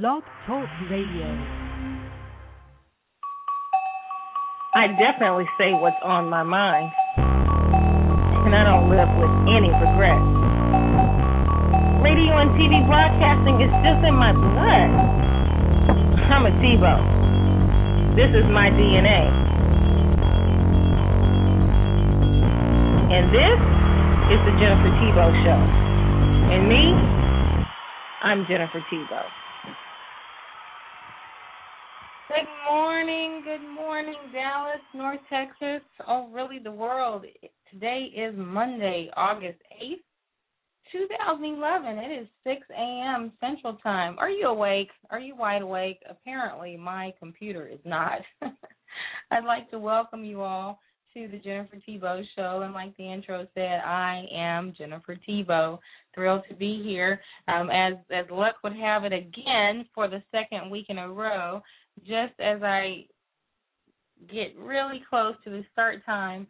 Blog Talk Radio. I definitely say what's on my mind. And I don't live with any regrets. Radio and TV broadcasting is just in my blood. I'm a TiVo. This is my DNA. And this is the Jennifer Thibeaux Show. And me, I'm Jennifer Thibeaux. Good morning, good morning, Dallas, North Texas, oh, really the world. Today is Monday, August 8th, 2011. It is 6 a.m. Central Time. Are you awake? Are you wide awake? Apparently, my computer is not. I'd like to welcome you all to the Jennifer Thibeaux Show. And like the intro said, I am Jennifer Thibeaux. Thrilled to be here. Um, as as luck would have it again for the second week in a row, just as I get really close to the start time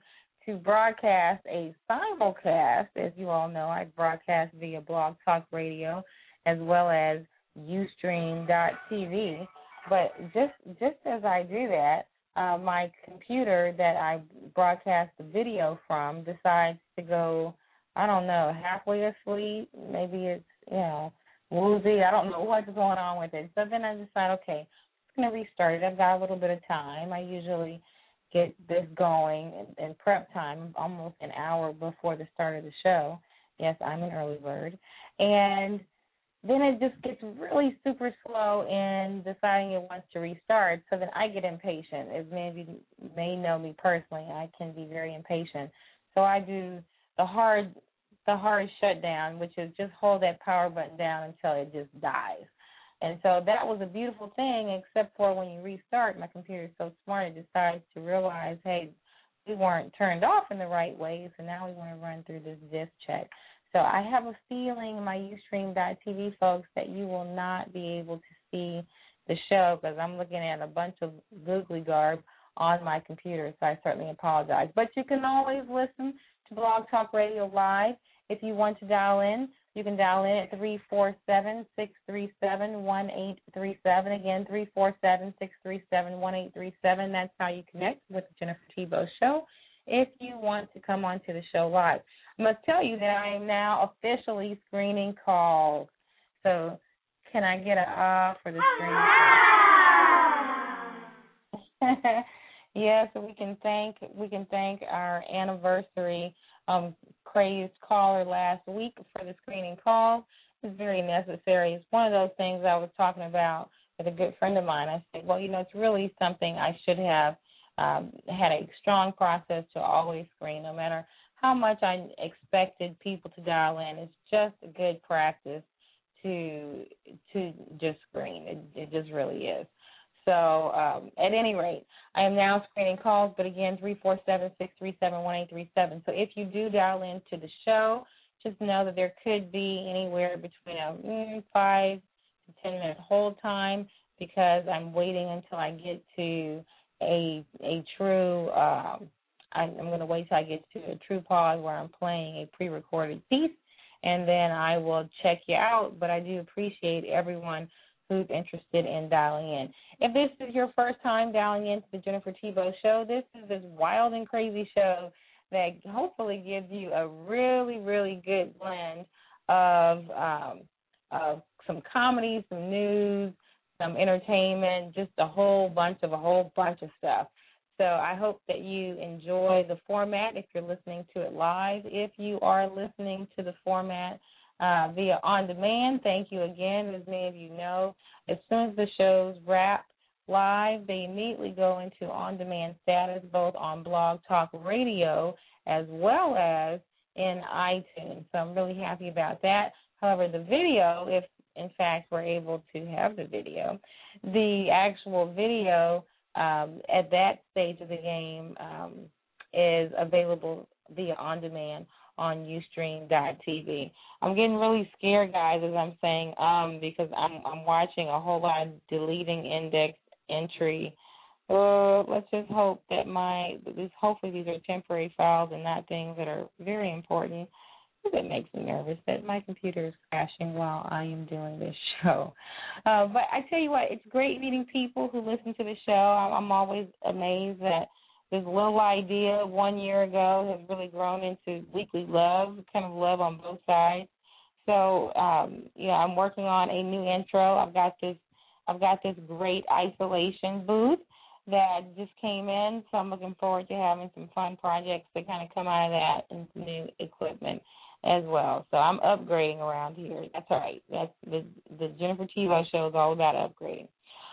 to broadcast a simulcast. As you all know, I broadcast via Blog Talk Radio as well as Ustream.tv. But just just as I do that, uh, my computer that I broadcast the video from decides to go, I don't know, halfway asleep. Maybe it's, you know, woozy. I don't know what's going on with it. So then I decide, okay, going to restart it. I've got a little bit of time. I usually get this going in, prep time almost an hour before the start of the show. Yes, I'm an early bird. And then it just gets really super slow in deciding it wants to restart. So then I get impatient. As many of you may know me personally, I can be very impatient. So I do the hard the hard shutdown, which is just hold that power button down until it just dies. And so that was a beautiful thing, except for when you restart, my computer is so smart it decides to realize, hey, we weren't turned off in the right way, so now we want to run through this disk check. So I have a feeling, my Ustream.tv folks, that you will not be able to see the show because I'm looking at a bunch of googly garb on my computer, so I certainly apologize. But you can always listen to Blog Talk Radio live. If you want to dial in, you can dial in at three four seven six three seven one eight three seven. Again, three four seven six three seven one eight three seven. That's how you connect with the Jennifer Thibeaux Show if you want to come onto the show live. I must tell you that I am now officially screening calls. So can I get a ah for the screening call? yeah, so we can thank we can thank our anniversary um crazed caller last week for the screening call. It's very necessary. It's one of those things I was talking about with a good friend of mine. I said, Well, you know, it's really something I should have um, had a strong process to always screen, no matter how much I expected people to dial in. It's just a good practice to to just screen. It, it just really is. So um, at any rate, I am now screening calls, but again, three four seven six three seven one eight three seven. So if you do dial into the show, just know that there could be anywhere between a mm, five to ten minute hold time because I'm waiting until I get to a a true um, I'm going to wait till I get to a true pause where I'm playing a pre-recorded piece, and then I will check you out. But I do appreciate everyone who's interested in dialing in. If this is your first time dialing into the Jennifer Thibeaux Show, this is this wild and crazy show that hopefully gives you a really, really good blend of um, of some comedy, some news, some entertainment, just a whole bunch of a whole bunch of stuff. So I hope that you enjoy the format if you're listening to it live. If you are listening to the format uh, via on demand, thank you again. As many of you know, as soon as the shows wrap live, they immediately go into on demand status both on Blog Talk Radio as well as in iTunes. So I'm really happy about that. However, the video, if in fact we're able to have the video, the actual video um, at that stage of the game um, is available via on demand on Ustream.tv. I'm getting really scared, guys, as I'm saying um because I'm I'm watching a whole lot of deleting index entry. Uh, let's just hope that my these hopefully these are temporary files and not things that are very important. It makes me nervous that my computer is crashing while I am doing this show. Uh, but I tell you what, it's great meeting people who listen to the show. I'm always amazed that this little idea one year ago has really grown into weekly love, kind of love on both sides. So, um, yeah, I'm working on a new intro. I've got this, I've got this great isolation booth that just came in, so I'm looking forward to having some fun projects that kind of come out of that and some new equipment as well. So I'm upgrading around here. That's all right. That's the the Jennifer Thibeaux show is all about upgrading.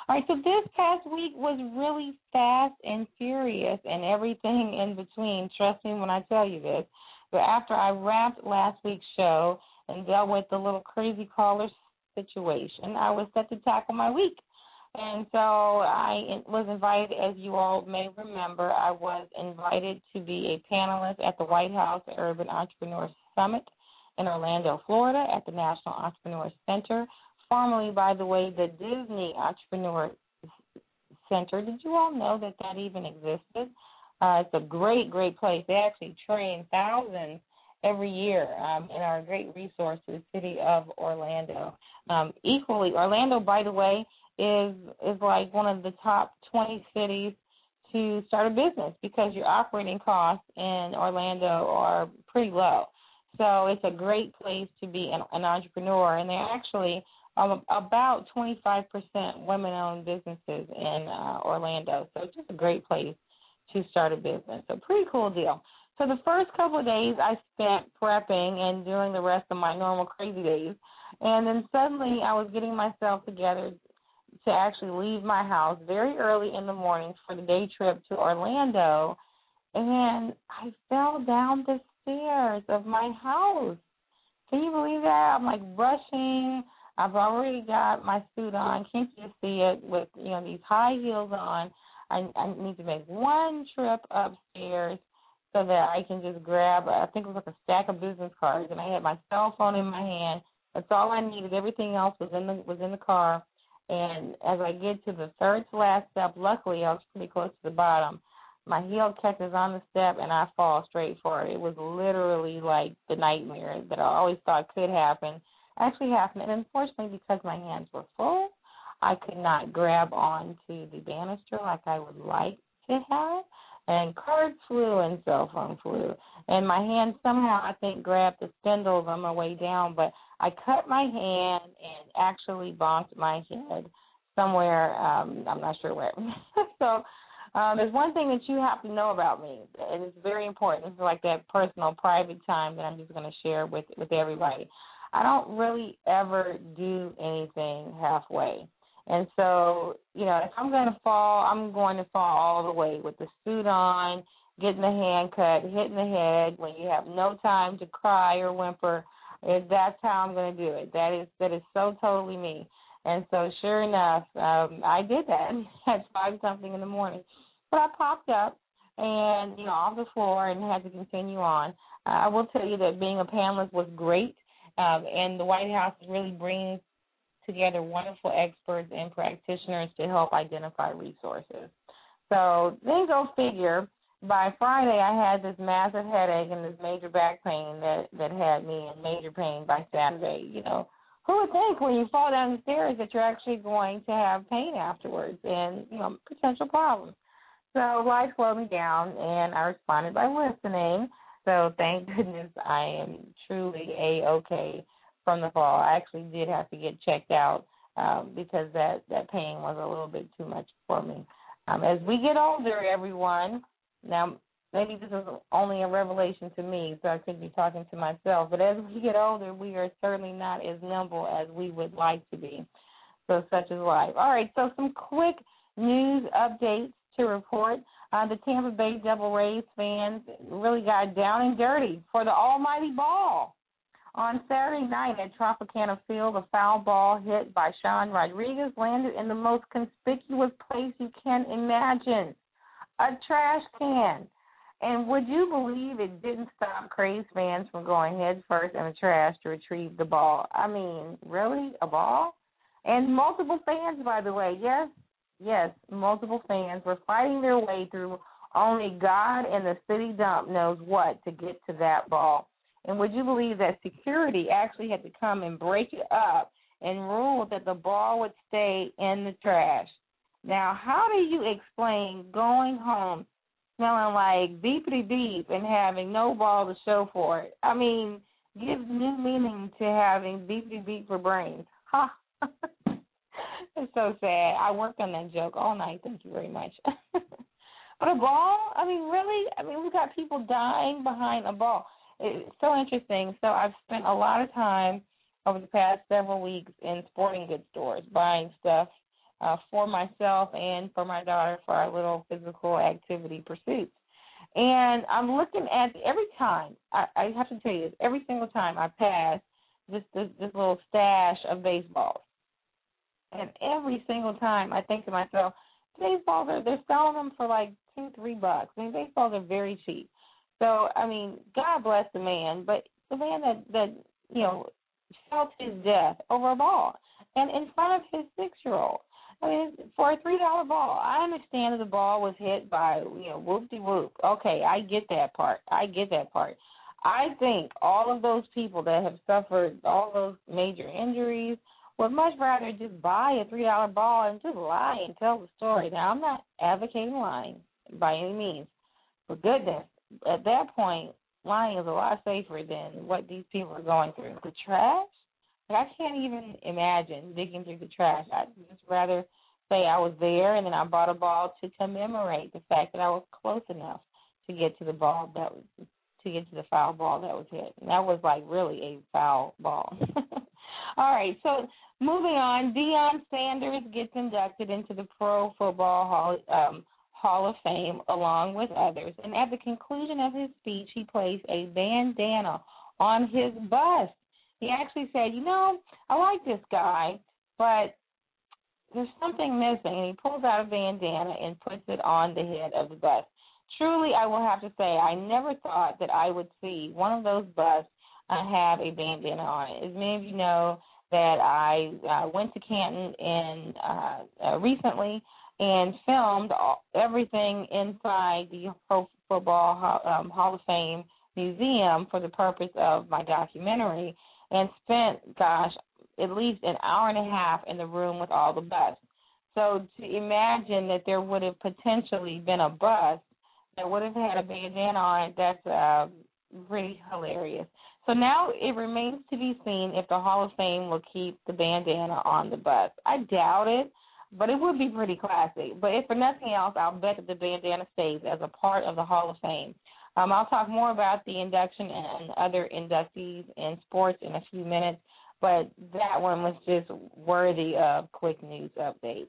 All right, so this past week was really fast and furious and everything in between. Trust me when I tell you this. But after I wrapped last week's show and dealt with the little crazy caller situation, I was set to tackle my week. And so I was invited, as you all may remember, I was invited to be a panelist at the White House Urban Entrepreneur Summit in Orlando, Florida, at the National Entrepreneur Center, formerly, by the way, the Disney Entrepreneur Center. Did you all know that that even existed? Uh, it's a great, great place. They actually train thousands every year um, in our great resource the city of Orlando. Um, equally, Orlando, by the way, is is like one of the top 20 cities to start a business because your operating costs in Orlando are pretty low. So it's a great place to be an, an entrepreneur, and they're actually um, about 25% women-owned businesses in uh, Orlando. So it's just a great place to start a business. So pretty cool deal. So the first couple of days I spent prepping and doing the rest of my normal crazy days. And then suddenly I was getting myself together to actually leave my house very early in the morning for the day trip to Orlando. And I fell down the stairs of my house. Can you believe that? I'm like brushing. I've already got my suit on. Can't you see it with, you know, these high heels on? I, I need to make one trip upstairs so that I can just grab, I think it was like a stack of business cards, and I had my cell phone in my hand. That's all I needed. Everything else was in the was in the car. And as I get to the third to last step, luckily I was pretty close to the bottom. My heel catches on the step and I fall straight for it. It was literally like the nightmare that I always thought could happen. Actually happened. And unfortunately, because my hands were full, I could not grab onto the banister like I would like to have and cards flew and cell phone flew. And my hand somehow I think grabbed the spindles on my way down, but I cut my hand and actually bonked my head somewhere, um, I'm not sure where. so um, there's one thing that you have to know about me, and it's very important. It's like that personal, private time that I'm just going to share with with everybody. I don't really ever do anything halfway. And so, you know, if I'm going to fall, I'm going to fall all the way with the suit on, getting the hand cut, hitting the head when you have no time to cry or whimper. That's how I'm going to do it. That is that is so totally me. And so, sure enough, um, I did that at five something in the morning. But I popped up and you know off the floor and had to continue on. I will tell you that being a panelist was great, um, and the White House really brings together wonderful experts and practitioners to help identify resources. So then go figure. By Friday, I had this massive headache and this major back pain that that had me in major pain by Saturday. You know, who would think when you fall down the stairs that you're actually going to have pain afterwards and you know potential problems. So life slowed me down, and I responded by listening. So thank goodness I am truly a okay from the fall. I actually did have to get checked out um, because that that pain was a little bit too much for me. Um, as we get older, everyone, now maybe this is only a revelation to me, so I could be talking to myself. But as we get older, we are certainly not as nimble as we would like to be. So such is life. All right, so some quick news updates to report. Uh, the Tampa Bay Devil Rays fans really got down and dirty for the almighty ball. On Saturday night at Tropicana Field, a foul ball hit by Sean Rodriguez landed in the most conspicuous place you can imagine a trash can. And would you believe it didn't stop Craze fans from going head first in the trash to retrieve the ball? I mean, really? A ball? And multiple fans, by the way. Yes, yes, multiple fans were fighting their way through only God and the city dump knows what to get to that ball. And would you believe that security actually had to come and break it up and rule that the ball would stay in the trash? Now, how do you explain going home smelling like beepity beep and having no ball to show for it? I mean, gives new meaning to having beepity beep for brains. Ha! it's so sad. I worked on that joke all night. Thank you very much. but a ball? I mean, really? I mean, we've got people dying behind a ball. It's so interesting. So I've spent a lot of time over the past several weeks in sporting goods stores buying stuff uh, for myself and for my daughter for our little physical activity pursuits. And I'm looking at every time I, I have to tell you this, every single time I pass this this, this little stash of baseballs. And every single time I think to myself, baseballs are they're selling them for like two, three bucks. I mean baseballs are very cheap. So I mean, God bless the man, but the man that that, you know, felt his death over a ball. And in front of his six year old. I mean, for a three dollar ball, I understand that the ball was hit by you know whoop de whoop. Okay, I get that part. I get that part. I think all of those people that have suffered all those major injuries would much rather just buy a three dollar ball and just lie and tell the story. Now, I'm not advocating lying by any means. For goodness, at that point, lying is a lot safer than what these people are going through. The trash like I can't even imagine digging through the trash. I'd just rather say I was there and then I bought a ball to commemorate the fact that I was close enough to get to the ball that was to get to the foul ball that was hit. And that was like really a foul ball. All right, so moving on, Deion Sanders gets inducted into the Pro Football Hall, um, Hall of Fame along with others. And at the conclusion of his speech, he placed a bandana on his bust he actually said, you know, I like this guy, but there's something missing. And he pulls out a bandana and puts it on the head of the bus. Truly, I will have to say, I never thought that I would see one of those busts uh, have a bandana on it. As many of you know, that I uh, went to Canton in uh, uh, recently and filmed all, everything inside the Pro Football um, Hall of Fame Museum for the purpose of my documentary and spent, gosh, at least an hour and a half in the room with all the busts. So to imagine that there would have potentially been a bust that would have had a bandana on it, that's uh, pretty hilarious. So now it remains to be seen if the Hall of Fame will keep the bandana on the bus. I doubt it, but it would be pretty classic. But if for nothing else, I'll bet that the bandana stays as a part of the Hall of Fame. Um, I'll talk more about the induction and other inductees in sports in a few minutes, but that one was just worthy of quick news updates.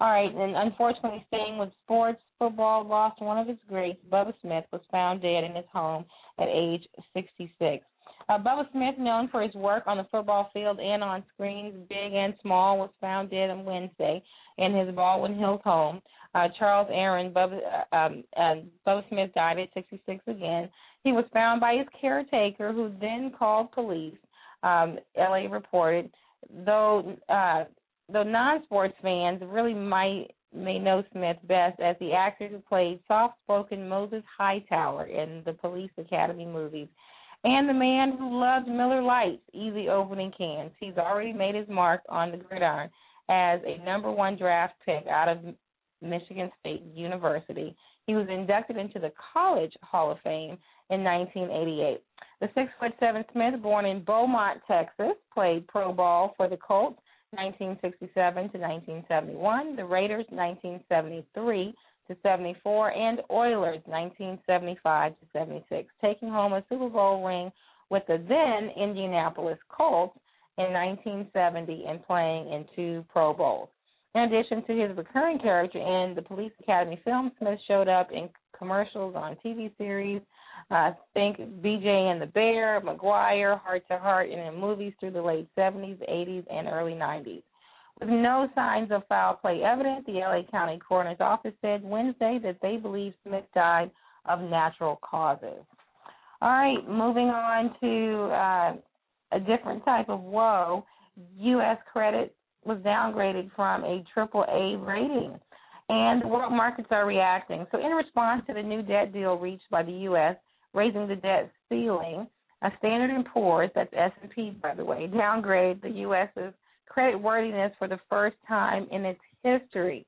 All right, and unfortunately, staying with sports, football lost one of its greats. Bubba Smith was found dead in his home at age 66. Uh, Bubba Smith, known for his work on the football field and on screens, big and small, was found dead on Wednesday in his Baldwin Hills home. Uh, Charles Aaron, Bubba, uh, um, uh, Bubba Smith died at 66 again. He was found by his caretaker, who then called police. Um, LA reported, though uh, though non-sports fans really might may know Smith best as the actor who played soft-spoken Moses Hightower in the Police Academy movies, and the man who loved Miller Lite's easy opening cans. He's already made his mark on the gridiron as a number one draft pick out of Michigan State University. He was inducted into the College Hall of Fame in 1988. The six foot seven Smith, born in Beaumont, Texas, played pro ball for the Colts 1967 to 1971, the Raiders 1973 to 74, and Oilers 1975 to 76, taking home a Super Bowl ring with the then Indianapolis Colts in 1970 and playing in two Pro Bowls. In addition to his recurring character in the Police Academy film, Smith showed up in commercials on TV series. Uh, think BJ and the Bear, MacGyver, Hart to Hart, and in movies through the late 70s, 80s, and early 90s. With no signs of foul play evident, the LA County Coroner's Office said Wednesday that they believe Smith died of natural causes. All right, moving on to uh, a different type of woe. U.S. credit was downgraded from a triple A rating, and the world markets are reacting. So, in response to the new debt deal reached by the U.S., raising the debt ceiling A Standard & Poor's, that's S&P by the way, downgrade the U.S.'s credit worthiness for the first time in its history.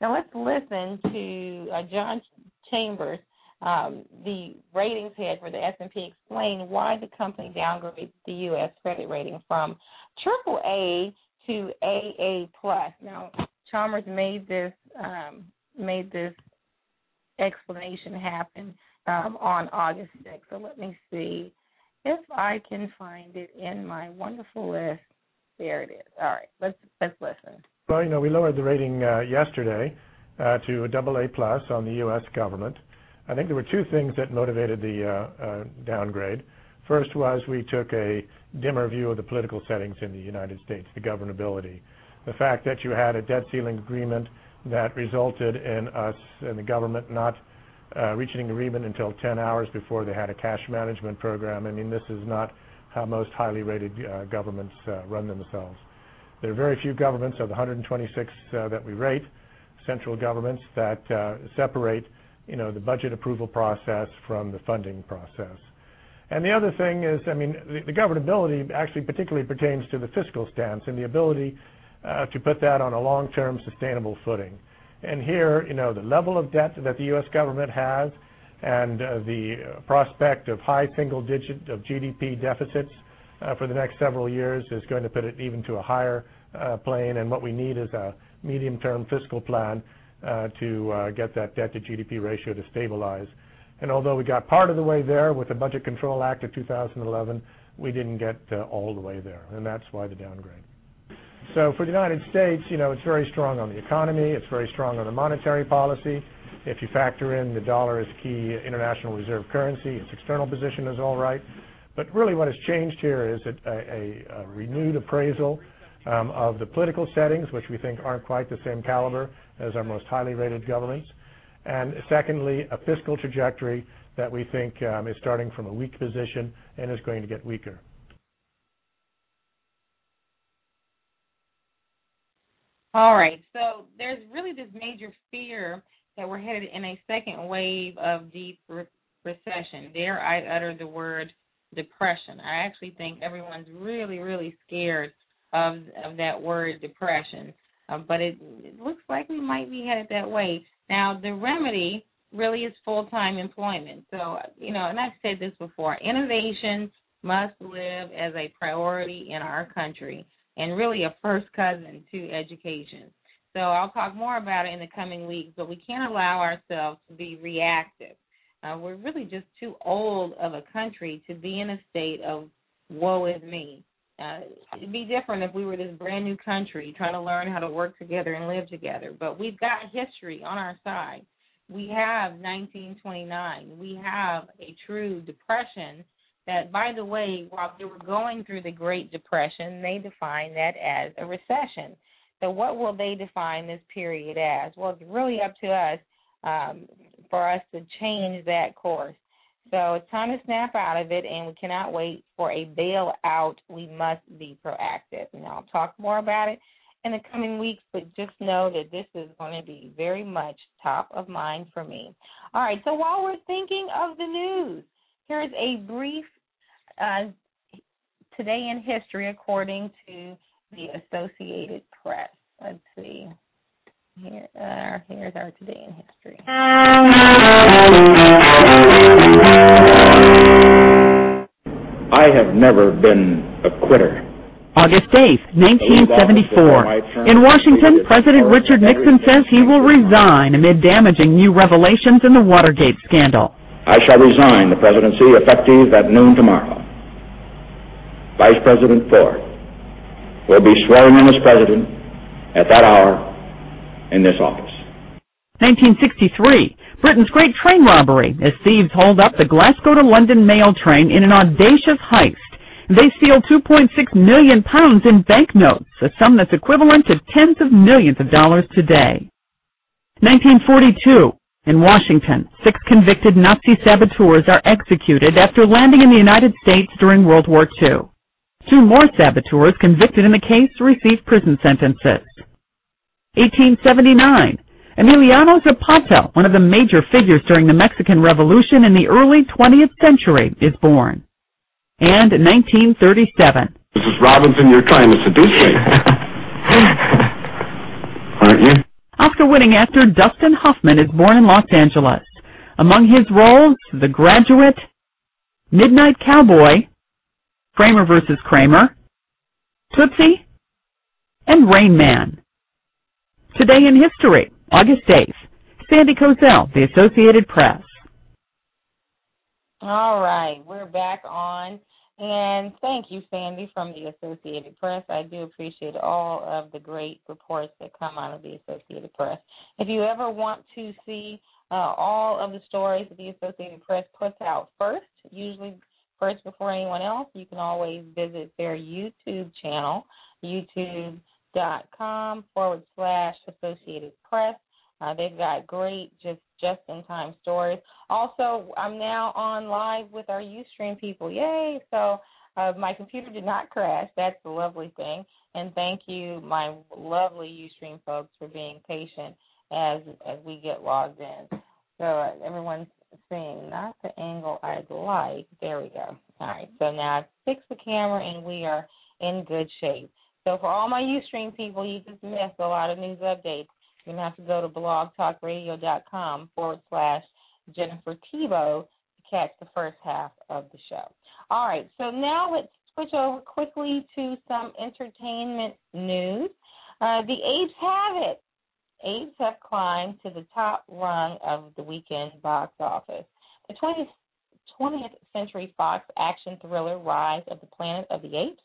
Now let's listen to uh, John Chambers, um, the ratings head for the S&P, explain why the company downgraded the U.S. credit rating from AAA to AA plus. Now Chambers made this um, made this explanation happen um, on August 6th. So let me see if I can find it in my wonderful list. There it is. All right, let's let's listen. Well, you know, we lowered the rating uh, yesterday uh, to a double A plus on the U.S. government. I think there were two things that motivated the uh, uh, downgrade. First was we took a dimmer view of the political settings in the United States, the governability. The fact that you had a debt ceiling agreement that resulted in us and the government not uh, reaching an agreement until 10 hours before they had a cash management program. I mean, this is not how most highly rated uh, governments uh, run themselves. There are very few governments of the 126 uh, that we rate, central governments that separate, you know, the budget approval process from the funding process. And the other thing is, I mean, the, governability actually particularly pertains to the fiscal stance and the ability to put that on a long-term sustainable footing. And here, you know, the level of debt that the U.S. government has and uh, the prospect of high single digit of GDP deficits uh, for the next several years is going to put it even to a higher uh, plane. And what we need is a medium-term fiscal plan to get that debt to GDP ratio to stabilize. And although we got part of the way there with the Budget Control Act of 2011, we didn't get all the way there, and that's why the downgrade. So for the United States, you know, it's very strong on the economy. It's very strong on the monetary policy. If you factor in the dollar as key international reserve currency, its external position is all right. But really what has changed here is a, a, a renewed appraisal um, of the political settings, which we think aren't quite the same caliber as our most highly rated governments. And secondly, a fiscal trajectory that we think um, is starting from a weak position and is going to get weaker. All right. So there's really this major fear that we're headed in a second wave of deep re- recession. Dare I utter the word depression? I actually think everyone's really, really scared of of that word depression. Uh, but it, it looks like we might be headed that way. Now, the remedy really is full time employment. So, you know, and I've said this before innovation must live as a priority in our country and really a first cousin to education. So I'll talk more about it in the coming weeks, but we can't allow ourselves to be reactive. Uh, we're really just too old of a country to be in a state of woe is me. Uh, it'd be different if we were this brand new country trying to learn how to work together and live together. But we've got history on our side. We have 1929. We have a true depression that, by the way, while they were going through the Great Depression, they defined that as a recession. So, what will they define this period as? Well, it's really up to us um, for us to change that course. So, it's time to snap out of it, and we cannot wait for a bailout. We must be proactive. And I'll talk more about it in the coming weeks, but just know that this is going to be very much top of mind for me. All right, so while we're thinking of the news, here is a brief uh, today in history according to the Associated Press. Let's see. Here, uh, here's our today in history. I have never been a quitter. August 8th, 1974. In Washington, President Richard Nixon says he will resign amid damaging new revelations in the Watergate scandal. I shall resign the presidency effective at noon tomorrow. Vice President Ford will be swearing in as president at that hour in this office. 1963. Britain's great train robbery as thieves hold up the Glasgow to London mail train in an audacious heist. They steal 2.6 million pounds in banknotes, a sum that's equivalent to tens of millions of dollars today. 1942. In Washington, six convicted Nazi saboteurs are executed after landing in the United States during World War II. Two more saboteurs convicted in the case received prison sentences. 1879. Emiliano Zapata, one of the major figures during the Mexican Revolution in the early 20th century, is born. and 1937. Mrs. Robinson, you're trying to seduce me. Aren't you? Oscar winning actor Dustin Hoffman is born in Los Angeles. Among his roles, The Graduate, Midnight Cowboy, Kramer vs. Kramer, Tootsie, and Rain Man. Today in History, August 8th, Sandy Kozel, The Associated Press. All right, we're back on. And thank you, Sandy, from the Associated Press. I do appreciate all of the great reports that come out of the Associated Press. If you ever want to see uh, all of the stories that the Associated Press puts out first, usually first before anyone else, you can always visit their YouTube channel, youtube.com forward slash Associated Press. Uh, they've got great, just just in time stories. Also, I'm now on live with our Ustream people. Yay! So uh, my computer did not crash. That's the lovely thing. And thank you, my lovely Ustream folks, for being patient as as we get logged in. So uh, everyone's seeing not the angle I'd like. There we go. All right. So now I've fixed the camera and we are in good shape. So for all my Ustream people, you just missed a lot of news updates. You're going to have to go to blogtalkradio.com forward slash Jennifer Thibeaux to catch the first half of the show. All right, so now let's switch over quickly to some entertainment news. Uh, the Apes have it. Apes have climbed to the top rung of the weekend box office. The 20th, 20th Century Fox action thriller Rise of the Planet of the Apes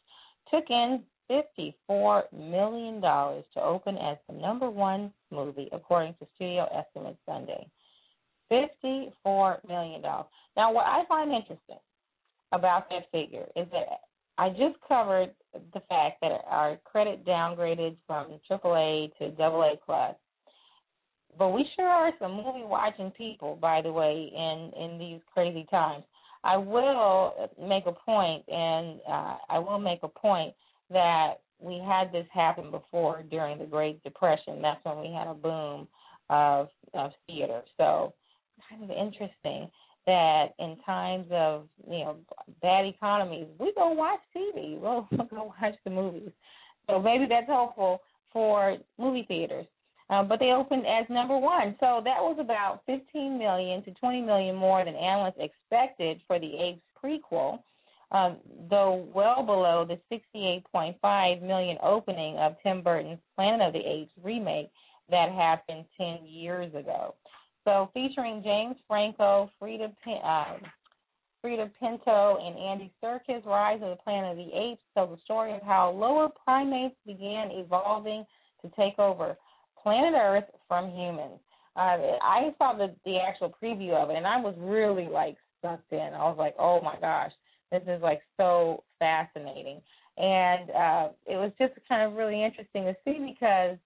took in $54 million to open as the number one movie, according to studio estimates Sunday. $54 million. Now, what I find interesting about that figure is that I just covered the fact that our credit downgraded from AAA to AA plus. But we sure are some movie watching people, by the way, in in these crazy times. I will make a point, and uh, I will make a point that we had this happen before during the Great Depression. That's when we had a boom of of theater. So kind of interesting that in times of you know bad economies, we go watch TV. We'll go watch the movies. So maybe that's helpful for movie theaters. Uh, but they opened as number one, so that was about 15 million to 20 million more than analysts expected for the Apes prequel um, though well below the 68.5 million opening of Tim Burton's Planet of the Apes remake that happened 10 years ago. So, featuring James Franco, Frida, uh, Freida Pinto, and Andy Serkis, Rise of the Planet of the Apes tells the story of how lower primates began evolving to take over planet Earth from humans. Uh, I saw the the actual preview of it, and I was really like sucked in. I was like, oh my gosh this is like so fascinating. And uh, it was just kind of really interesting to see because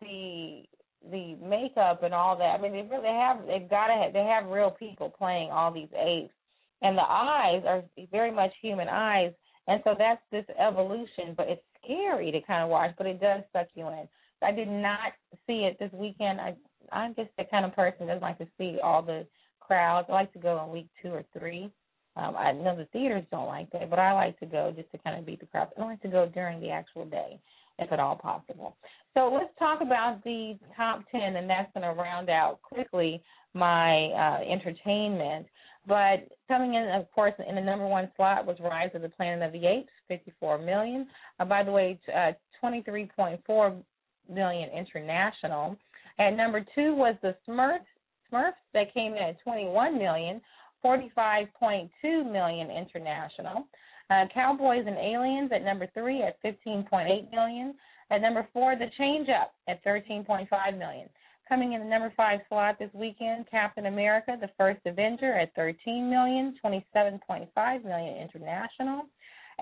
the the makeup and all that. I mean, they really have they've got to have, they have real people playing all these apes, and the eyes are very much human eyes, and so that's this evolution. But it's scary to kind of watch, but it does suck you in. I did not see it this weekend. I I'm just the kind of person that like to see all the crowds. I like to go on week two or three um, I know the theaters don't like that, but I like to go just to kind of beat the crowd. I like to go during the actual day, if at all possible. So let's talk about the top 10, and that's going to round out quickly my uh, entertainment. But coming in, of course, in the number one slot was Rise of the Planet of the Apes, 54 million. Uh, by the way, uh, 23.4 million international. At number two was the Smurfs, Smurfs that came in at 21 million. 45.2 million international. Uh, Cowboys and Aliens at number three at 15.8 million. At number four, The Change Up at 13.5 million. Coming in the number five slot this weekend, Captain America: The First Avenger at 13 million, 27.5 million international.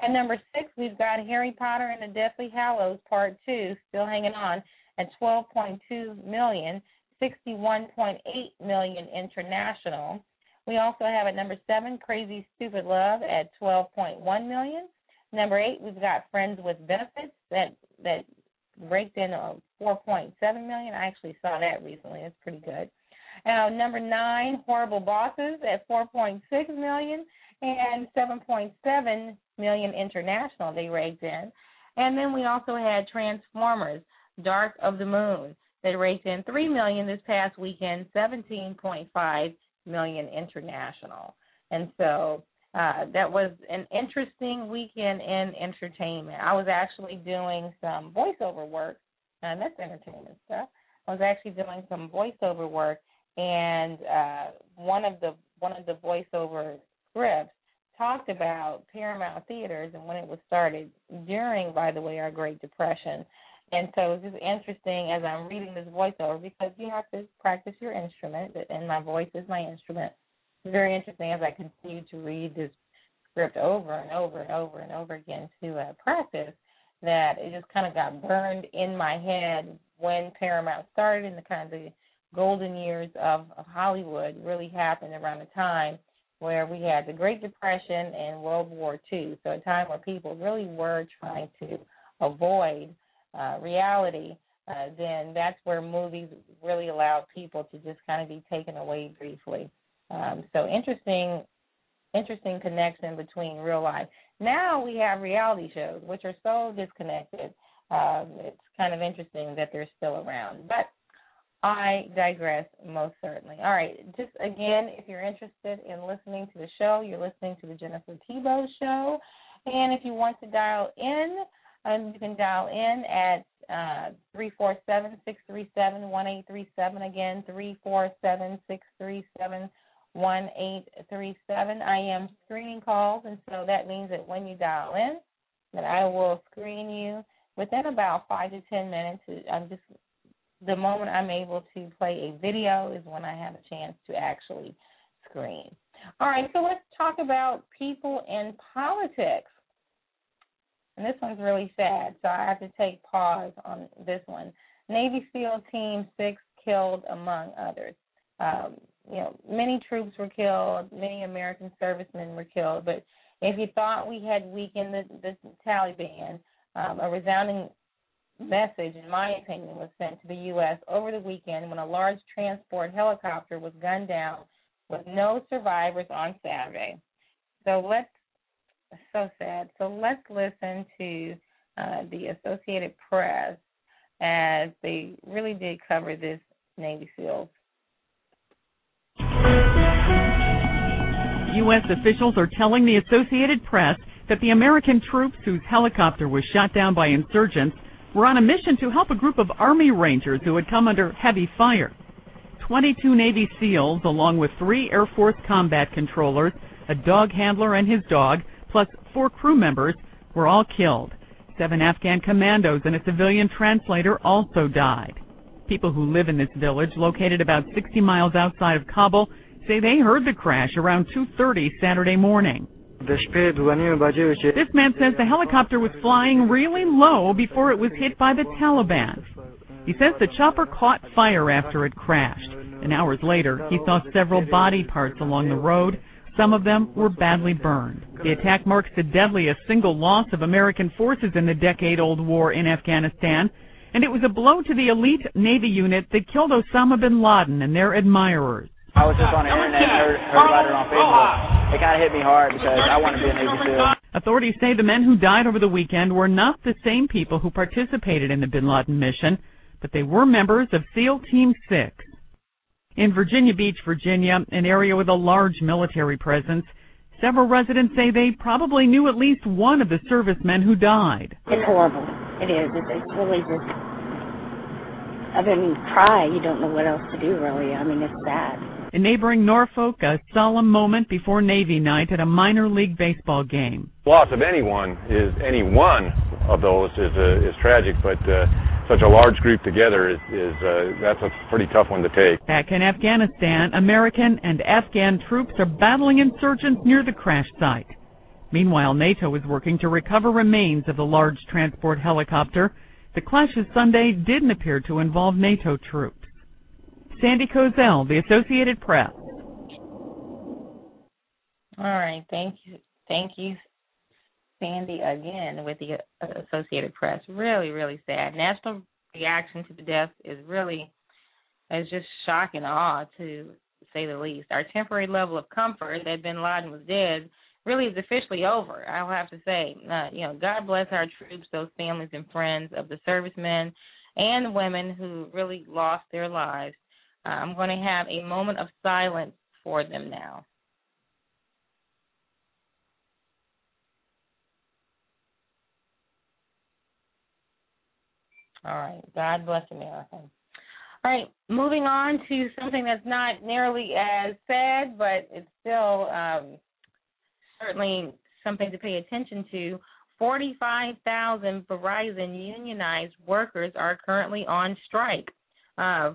At number six, we've got Harry Potter and the Deathly Hallows Part Two, still hanging on at 12.2 million, 61.8 million international. We also have at number seven, Crazy Stupid Love at 12.1 million. Number eight, we've got Friends with Benefits that that raked in uh, 4.7 million. I actually saw that recently. It's pretty good. Uh, number nine, Horrible Bosses at 4.6 million, and 7.7 million international they raked in. And then we also had Transformers, Dark of the Moon. that raked in 3 million this past weekend, 17.5 million international. And so uh, that was an interesting weekend in entertainment. I was actually doing some voiceover work, and that's entertainment stuff. I was actually doing some voiceover work, and uh, one of the one of the voiceover scripts talked about Paramount Theaters and when it was started during, by the way, our Great Depression. And so it's just interesting as I'm reading this voiceover because you have to practice your instrument, and my voice is my instrument. It's very interesting as I continue to read this script over and over and over and over again to uh, practice that it just kind of got burned in my head when Paramount started and the kind of golden years of, of Hollywood really happened around the time where we had the Great Depression and World War II. So a time where people really were trying to avoid uh, reality. Uh, then that's where movies really allowed people to just kind of be taken away briefly. Um, so interesting, interesting connection between real life. Now we have reality shows, which are so disconnected. Um, it's kind of interesting that they're still around, but I digress most certainly. All right, just again, if you're interested in listening to the show, you're listening to the Jennifer Thibeaux Show, and if you want to dial in, um, you can dial in at uh, three four seven six three seven one eight three seven. Again, three four seven six three seven one eight three seven. I am screening calls, and so that means that when you dial in, that I will screen you within about five to ten minutes. I'm just the moment I'm able to play a video is when I have a chance to actually screen. All right, so let's talk about people in politics. And this one's really sad, so I have to take pause on this one. Navy SEAL Team 6 killed, among others. Um, you know, many troops were killed, many American servicemen were killed, but if you thought we had weakened the, the Taliban, um, a resounding message, in my opinion, was sent to the U.S. over the weekend when a large transport helicopter was gunned down with no survivors on Saturday. So let's, so sad. So let's listen to uh, the Associated Press as they really did cover this Navy SEALs. U.S. officials are telling the Associated Press that the American troops whose helicopter was shot down by insurgents were on a mission to help a group of Army Rangers who had come under heavy fire. 22 Navy SEALs, along with three Air Force combat controllers, a dog handler and his dog, plus four crew members, were all killed. Seven Afghan commandos and a civilian translator also died. People who live in this village, located about 60 miles outside of Kabul, say they heard the crash around 2.30 Saturday morning. This man says the helicopter was flying really low before it was hit by the Taliban. He says the chopper caught fire after it crashed, and hours later he saw several body parts along the road. Some of them were badly burned. The attack marks the deadliest single loss of American forces in the decade-old war in Afghanistan, and it was a blow to the elite Navy unit that killed Osama bin Laden and their admirers. I was just on the internet and heard, heard about it on Facebook. It kind of hit me hard because I want to be a Navy SEAL. Authorities say the men who died over the weekend were not the same people who participated in the bin Laden mission, but they were members of SEAL Team 6. In Virginia Beach, Virginia, an area with a large military presence, several residents say they probably knew at least one of the servicemen who died. It's horrible. It is. It's, it's really just. Other than cry, you don't know what else to do, really. I mean, it's sad. In neighboring Norfolk, a solemn moment before Navy night at a minor league baseball game. Loss of anyone is any one of those is uh, is tragic, but uh, such a large group together is is uh, that's a pretty tough one to take. Back in Afghanistan, American and Afghan troops are battling insurgents near the crash site. Meanwhile, NATO is working to recover remains of the large transport helicopter. The clashes Sunday didn't appear to involve NATO troops. Sandy Kozel, The Associated Press. All right, thank you, thank you, Sandy, again with the Associated Press. Really, really sad. National reaction to the death is really is just shock and awe to say the least. Our temporary level of comfort that Bin Laden was dead really is officially over. I'll have to say, uh, you know, God bless our troops, those families and friends of the servicemen and women who really lost their lives. I'm going to have a moment of silence for them now. All right. God bless America. All right. Moving on to something that's not nearly as sad, but it's still um, certainly something to pay attention to. 45,000 Verizon unionized workers are currently on strike. Uh,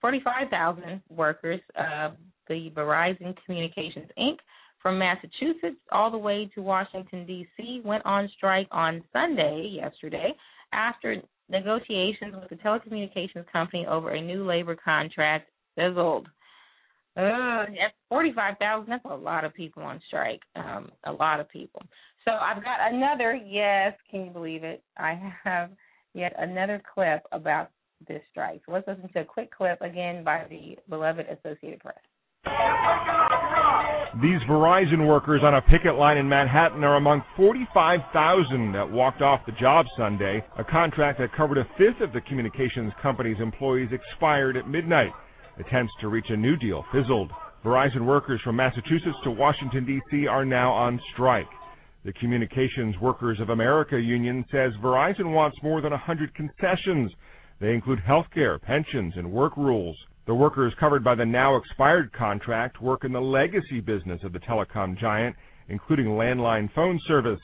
45,000 workers, of the Verizon Communications Inc. from Massachusetts all the way to Washington, D.C., went on strike on Sunday, yesterday, after negotiations with the telecommunications company over a new labor contract fizzled. Uh, that's 45,000. That's a lot of people on strike. Um, a lot of people. So I've got another, yes, can you believe it? I have yet another clip about this strike. Let's listen to a quick clip again by the beloved Associated Press. These Verizon workers on a picket line in Manhattan are among 45,000 that walked off the job Sunday. A contract that covered a fifth of the communications company's employees expired at midnight. Attempts to reach a new deal fizzled. Verizon workers from Massachusetts to Washington, D.C. are now on strike. The Communications Workers of America union says Verizon wants more than 100 concessions. They include health care, pensions, and work rules. The workers covered by the now expired contract work in the legacy business of the telecom giant, including landline phone service.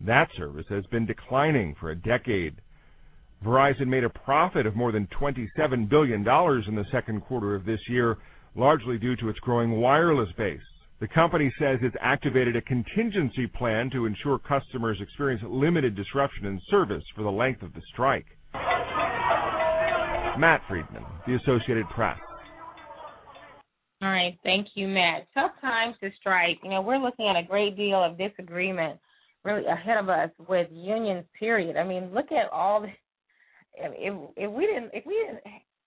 That service has been declining for a decade. Verizon made a profit of more than $27 billion in the second quarter of this year, largely due to its growing wireless base. The company says it's activated a contingency plan to ensure customers experience limited disruption in service for the length of the strike. Matt Friedman, The Associated Press. All right, thank you, Matt. Tough times to strike. You know, we're looking at a great deal of disagreement really ahead of us with unions. Period. I mean, look at all the if if we didn't if we didn't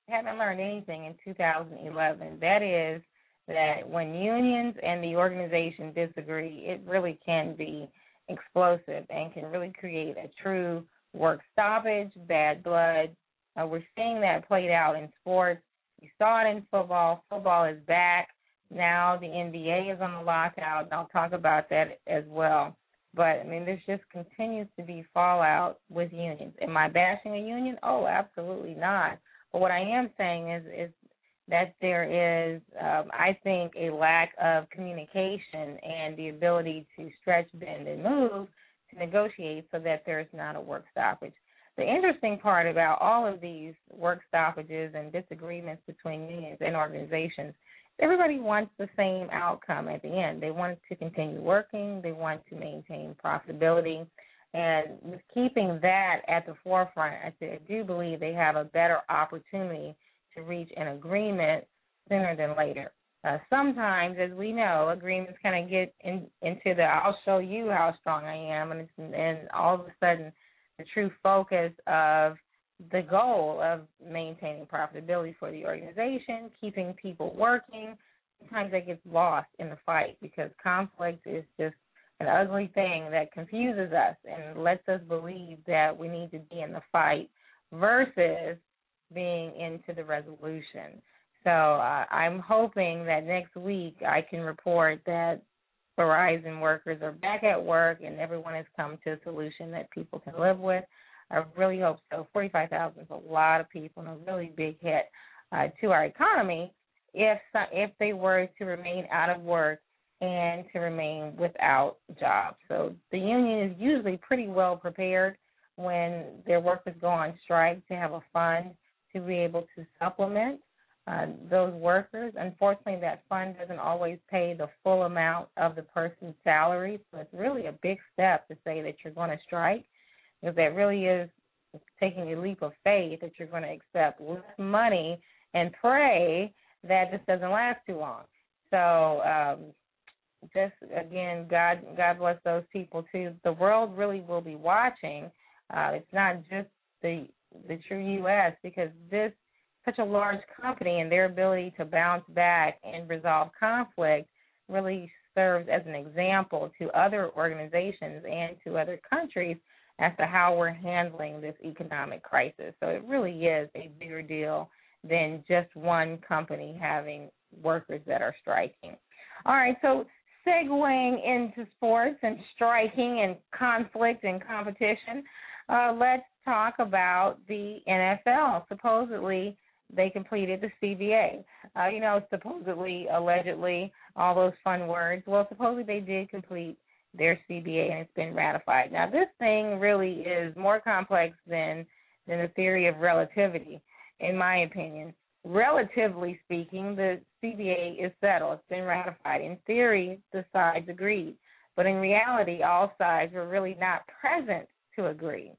haven't learned anything in 2011, that is that when unions and the organization disagree, it really can be explosive and can really create a true work stoppage, bad blood. Uh, we're seeing that played out in sports. You saw it in football. Football is back. Now the NBA is on the lockout, and I'll talk about that as well. But I mean, there's just continues to be fallout with unions. Am I bashing a union? Oh, absolutely not. But what I am saying is is that there is, um, I think, a lack of communication and the ability to stretch, bend, and move to negotiate so that there's not a work stoppage. The interesting part about all of these work stoppages and disagreements between unions and organizations everybody wants the same outcome at the end. They want to continue working, they want to maintain profitability. And with keeping that at the forefront, I do believe they have a better opportunity to reach an agreement sooner than later. Uh, sometimes, as we know, agreements kind of get in, into the "I'll show you how strong I am," and, and all of a sudden, the true focus of the goal of maintaining profitability for the organization, keeping people working. Sometimes that gets lost in the fight because conflict is just an ugly thing that confuses us and lets us believe that we need to be in the fight versus being into the resolution. So uh, I'm hoping that next week I can report that Verizon workers are back at work and everyone has come to a solution that people can live with. I really hope so. 45,000 is a lot of people and a really big hit uh, to our economy if if they were to remain out of work and to remain without jobs. So the union is usually pretty well prepared when their workers go on strike to have a fund to be able to supplement uh, those workers. Unfortunately, that fund doesn't always pay the full amount of the person's salary, so it's really a big step to say that you're going to strike because that really is taking a leap of faith that you're going to accept less money and pray that this doesn't last too long. So um, just again, God God bless those people too. The world really will be watching. Uh, it's not just the the true U.S. because this such a large company and their ability to bounce back and resolve conflict really serves as an example to other organizations and to other countries as to how we're handling this economic crisis. So it really is a bigger deal than just one company having workers that are striking. All right, so segueing into sports and striking and conflict and competition, uh, let's talk about the NFL. Supposedly, they completed the CBA. Uh, you know, supposedly, allegedly, all those fun words. Well, supposedly they did complete their CBA and it's been ratified. Now, this thing really is more complex than than the theory of relativity, in my opinion. Relatively speaking, the CBA is settled. It's been ratified. In theory, the sides agreed. But in reality, all sides were really not present to agree.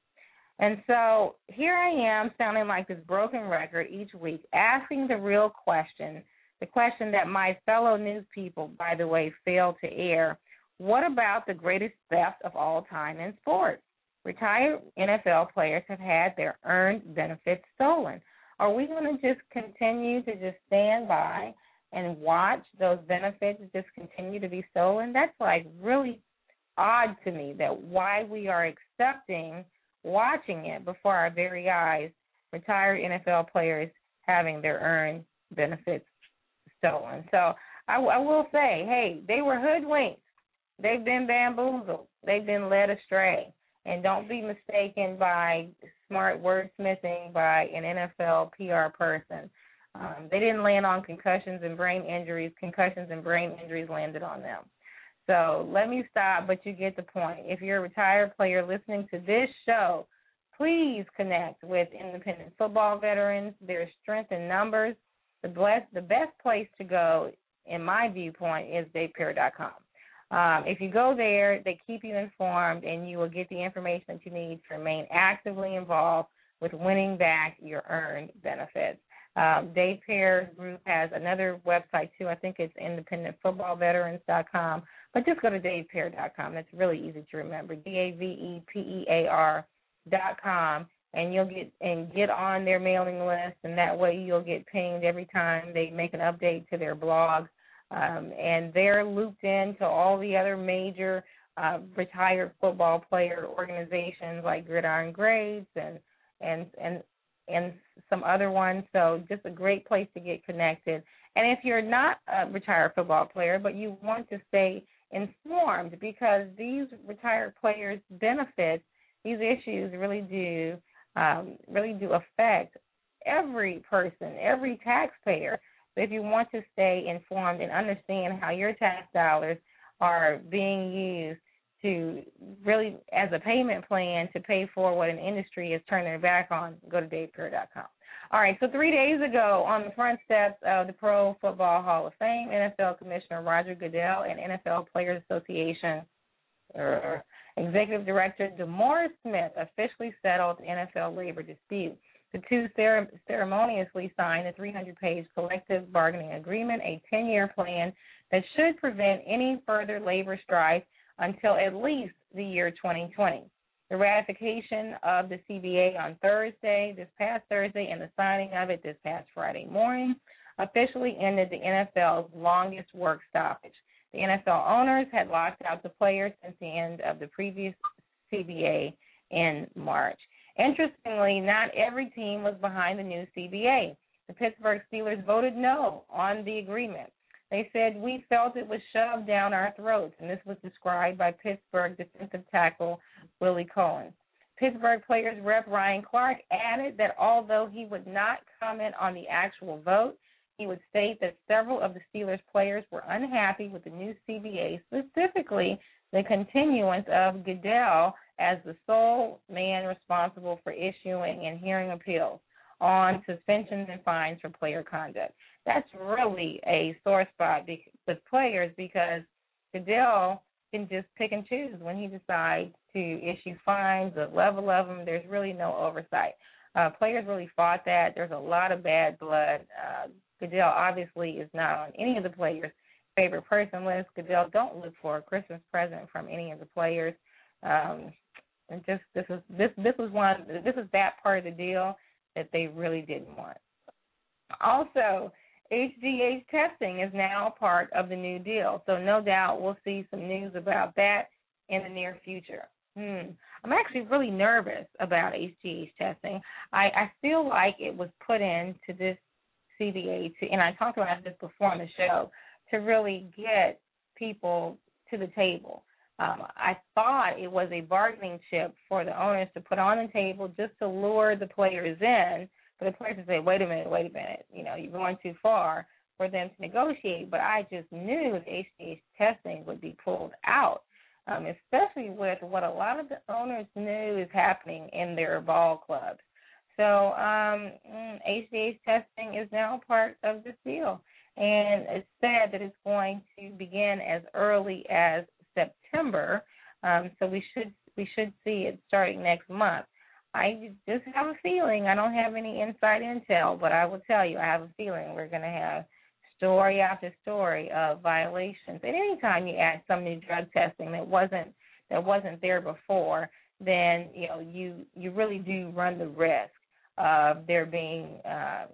And so here I am sounding like this broken record each week, asking the real question, the question that my fellow news people, by the way, failed to air. What about the greatest theft of all time in sports? Retired NFL players have had their earned benefits stolen. Are we going to just continue to just stand by and watch those benefits just continue to be stolen? That's like really odd to me that why we are accepting watching it before our very eyes, retired NFL players having their earned benefits stolen. So I, I will say, hey, they were hoodwinked. They've been bamboozled. They've been led astray. And don't be mistaken by smart wordsmithing by an NFL PR person. Um, they didn't land on concussions and brain injuries. Concussions and brain injuries landed on them. So let me stop, but you get the point. If you're a retired player listening to this show, please connect with independent football veterans. There's strength in numbers. The best, the best place to go, in my viewpoint, is DavePear.com. Um, if you go there, they keep you informed, and you will get the information that you need to remain actively involved with winning back your earned benefits. Um, Pear Group has another website too. I think it's independentfootballveterans.com. But just go to DavePear.com. That's really easy to remember. D A V E P E A R dot com, and you'll get and get on their mailing list, and that way you'll get pinged every time they make an update to their blog. Um, and they're looped into all the other major uh, retired football player organizations like Gridiron Greats and and and and some other ones. So just a great place to get connected. And if you're not a retired football player, but you want to stay informed because these retired players' benefits, these issues really do um, really do affect every person, every taxpayer. So if you want to stay informed and understand how your tax dollars are being used to really as a payment plan to pay for what an industry is turning their back on, go to DavePear.com. All right, so three days ago, on the front steps of the Pro Football Hall of Fame, NFL Commissioner Roger Goodell and NFL Players Association uh, Executive Director DeMaurice Smith officially settled the NFL labor dispute. The two ceremoniously signed a 300 page collective bargaining agreement, a 10 year plan that should prevent any further labor strife until at least the year 2020. The ratification of the CBA on Thursday, this past Thursday, and the signing of it this past Friday morning officially ended the NFL's longest work stoppage. The NFL owners had locked out the players since the end of the previous CBA in March. Interestingly, not every team was behind the new CBA. The Pittsburgh Steelers voted no on the agreement. They said we felt it was shoved down our throats, and this was described by Pittsburgh defensive tackle Willie Colon. Pittsburgh players rep Ryan Clark added that although he would not comment on the actual vote, he would state that several of the Steelers players were unhappy with the new CBA, specifically the continuance of Goodell as the sole man responsible for issuing and hearing appeals on suspensions and fines for player conduct that's really a sore spot with players because Goodell can just pick and choose when he decides to issue fines, the level of them. There's really no oversight. Uh, players really fought that. There's a lot of bad blood. Uh, Goodell obviously is not on any of the players' favorite person list. Goodell, don't look for a Christmas present from any of the players. Um, and just this is this this was one this is that part of the deal that they really didn't want. Also, HGH testing is now part of the new deal. So no doubt we'll see some news about that in the near future. Hmm. I'm actually really nervous about HGH testing. I, I feel like it was put into this CBA to, and I talked about this before on the show, to really get people to the table. Um, I thought it was a bargaining chip for the owners to put on the table just to lure the players in, but the players would say, "Wait a minute, wait a minute, you know, you're going too far." For them to negotiate, but I just knew the HGH testing would be pulled out, um, especially with what a lot of the owners knew is happening in their ball clubs. So um, HGH mm, testing is now part of this deal, and it's said that it's going to begin as early as September. Um, so we should we should see it starting next month. I just have a feeling. I don't have any inside intel, but I will tell you, I have a feeling we're going to have story after story of violations. And anytime you add some new drug testing that wasn't that wasn't there before, then you know you you really do run the risk of there being uh,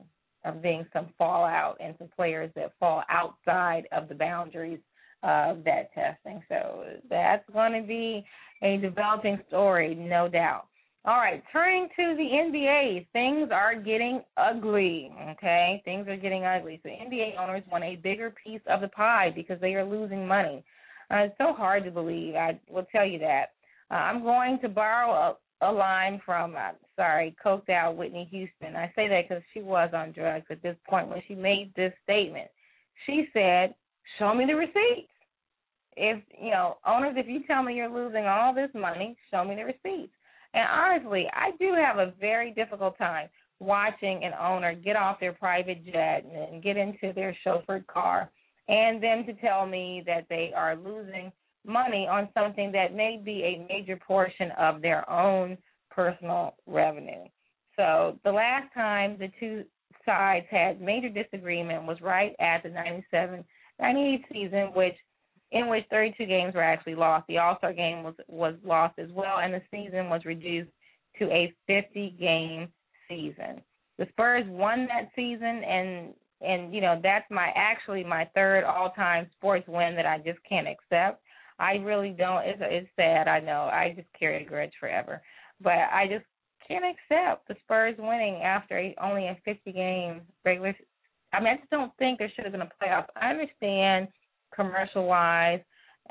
of being some fallout and some players that fall outside of the boundaries of that testing. So that's going to be a developing story, no doubt. All right, turning to the NBA, things are getting ugly. Okay, things are getting ugly. So NBA owners want a bigger piece of the pie because they are losing money. Uh, it's so hard to believe. I will tell you that. Uh, I'm going to borrow a, a line from, uh, sorry, coked out Whitney Houston. I say that because she was on drugs at this point when she made this statement. She said, "Show me the receipts." If you know owners, if you tell me you're losing all this money, show me the receipts. And honestly, I do have a very difficult time watching an owner get off their private jet and get into their chauffeured car and them to tell me that they are losing money on something that may be a major portion of their own personal revenue. So the last time the two sides had major disagreement was right at the 97 98 season, which in which 32 games were actually lost. The All Star game was was lost as well, and the season was reduced to a 50 game season. The Spurs won that season, and and you know that's my actually my third all time sports win that I just can't accept. I really don't. It's it's sad. I know. I just carry a grudge forever, but I just can't accept the Spurs winning after only a 50 game regular. I mean, I just don't think there should have been a playoff. I understand commercial wise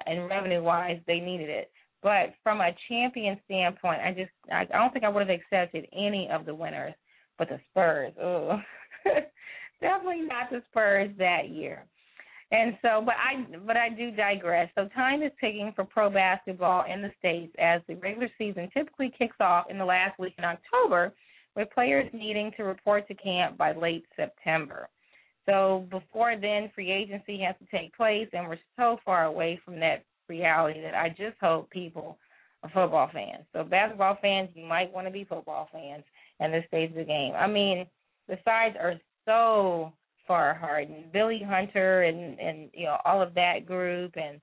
and revenue wise, they needed it. But from a champion standpoint, I just I don't think I would have accepted any of the winners, but the Spurs. Oh, definitely not the Spurs that year. And so, but I but I do digress. So time is ticking for pro basketball in the states as the regular season typically kicks off in the last week in October, with players needing to report to camp by late September. So before then, free agency has to take place, and we're so far away from that reality that I just hope people are football fans. So basketball fans, you might want to be football fans in this stage of the game. I mean, the sides are so far hardened. Billy Hunter and and you know all of that group, and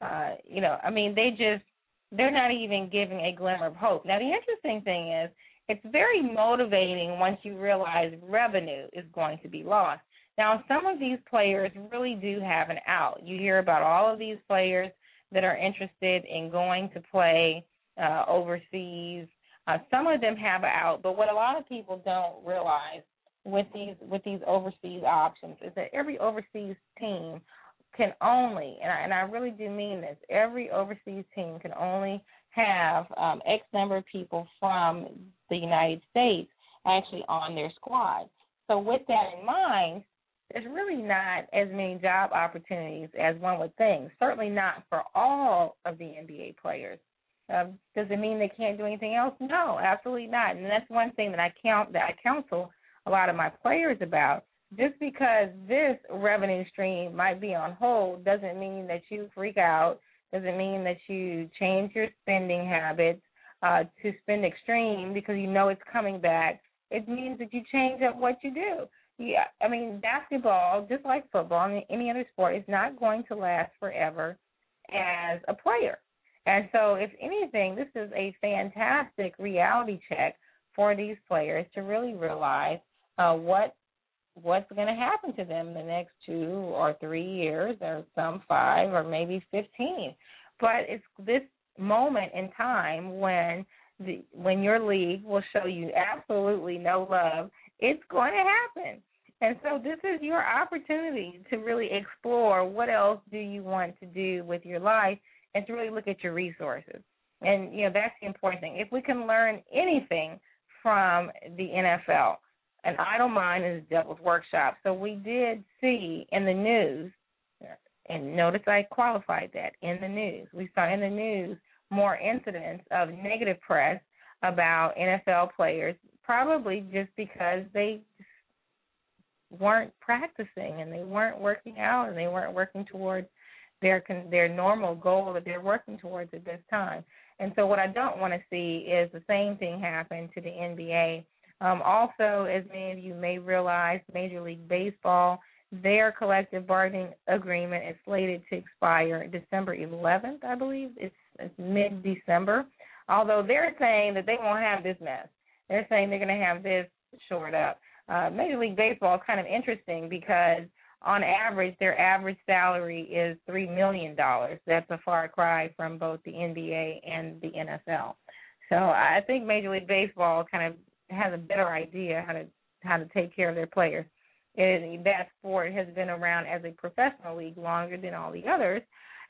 uh, you know, I mean, they just they're not even giving a glimmer of hope. Now, the interesting thing is, it's very motivating once you realize revenue is going to be lost. Now, some of these players really do have an out. You hear about all of these players that are interested in going to play uh, overseas. Uh, some of them have an out, but what a lot of people don't realize with these with these overseas options is that every overseas team can only, and I, and I really do mean this, every overseas team can only have um, X number of people from the United States actually on their squad. So with that in mind, there's really not as many job opportunities as one would think. Certainly not for all of the NBA players. Um, does it mean they can't do anything else? No, absolutely not. And that's one thing that I count that I counsel a lot of my players about. Just because this revenue stream might be on hold doesn't mean that you freak out. Doesn't mean that you change your spending habits uh, to spend extreme because you know it's coming back. It means that you change up what you do yeah, I mean, basketball, just like football and any other sport, is not going to last forever as a player. And so, if anything, this is a fantastic reality check for these players to really realize uh, what what's going to happen to them in the next two or three years, or some five, or maybe 15. But it's this moment in time when the when your league will show you absolutely no love. It's going to happen. And so this is your opportunity to really explore what else do you want to do with your life and to really look at your resources. And you know that's the important thing. If we can learn anything from the NFL, an idle mind is devil's workshop. So we did see in the news, and notice I qualified that in the news. We saw in the news more incidents of negative press about NFL players, probably just because they weren't practicing and they weren't working out and they weren't working towards their their normal goal that they're working towards at this time. And so what I don't want to see is the same thing happen to the NBA. Um, also, as many of you may realize, Major League Baseball, their collective bargaining agreement is slated to expire December 11th, I believe. It's, it's mid-December. Although they're saying that they won't have this mess. They're saying they're going to have this shored up. Uh, Major League Baseball is kind of interesting because on average, their average salary is three million dollars. That's a far cry from both the NBA and the NFL. So I think Major League Baseball kind of has a better idea how to how to take care of their players. And that sport has been around as a professional league longer than all the others,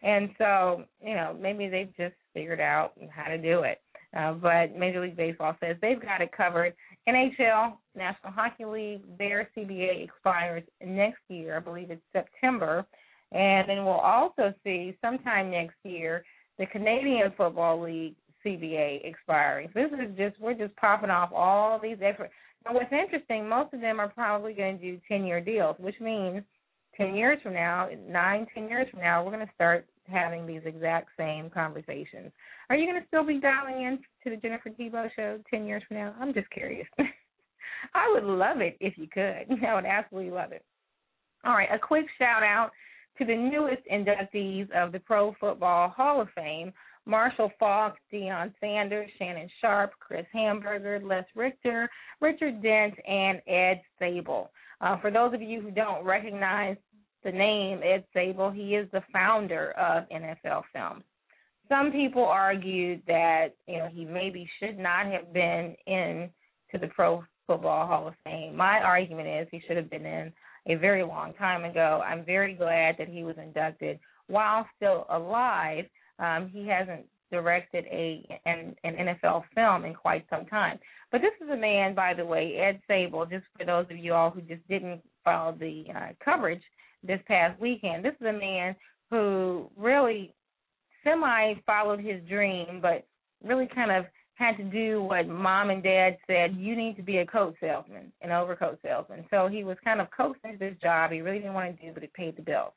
and so you know maybe they've just figured out how to do it. Uh, but Major League Baseball says they've got it covered. NHL, National Hockey League, their CBA expires next year. I believe it's September. And then we'll also see sometime next year the Canadian Football League CBA expiring. This is just we're just popping off all these efforts. Now what's interesting, most of them are probably going to do ten year deals, which means ten years from now, nine, ten years from now, we're going to start having these exact same conversations. Are you going to still be dialing in to the Jennifer Thibeaux show 10 years from now? I'm just curious. I would love it if you could. I would absolutely love it. All right, a quick shout out to the newest inductees of the Pro Football Hall of Fame Marshall Faulk, Deion Sanders, Shannon Sharpe, Chris Hanburger, Les Richter, Richard Dent, and Ed Sabol. Uh, for those of you who don't recognize the name Ed Sabol. He is the founder of NFL Films. Some people argued that you know he maybe should not have been in to the Pro Football Hall of Fame. My argument is he should have been in a very long time ago. I'm very glad that he was inducted while still alive. Um, he hasn't directed a an, an NFL film in quite some time. But this is a man, by the way, Ed Sabol. Just for those of you all who just didn't follow the uh, coverage, this past weekend. This is a man who really semi followed his dream, but really kind of had to do what mom and dad said you need to be a coat salesman, an overcoat salesman. So he was kind of coaxed into this job he really didn't want to do, but it paid the bills.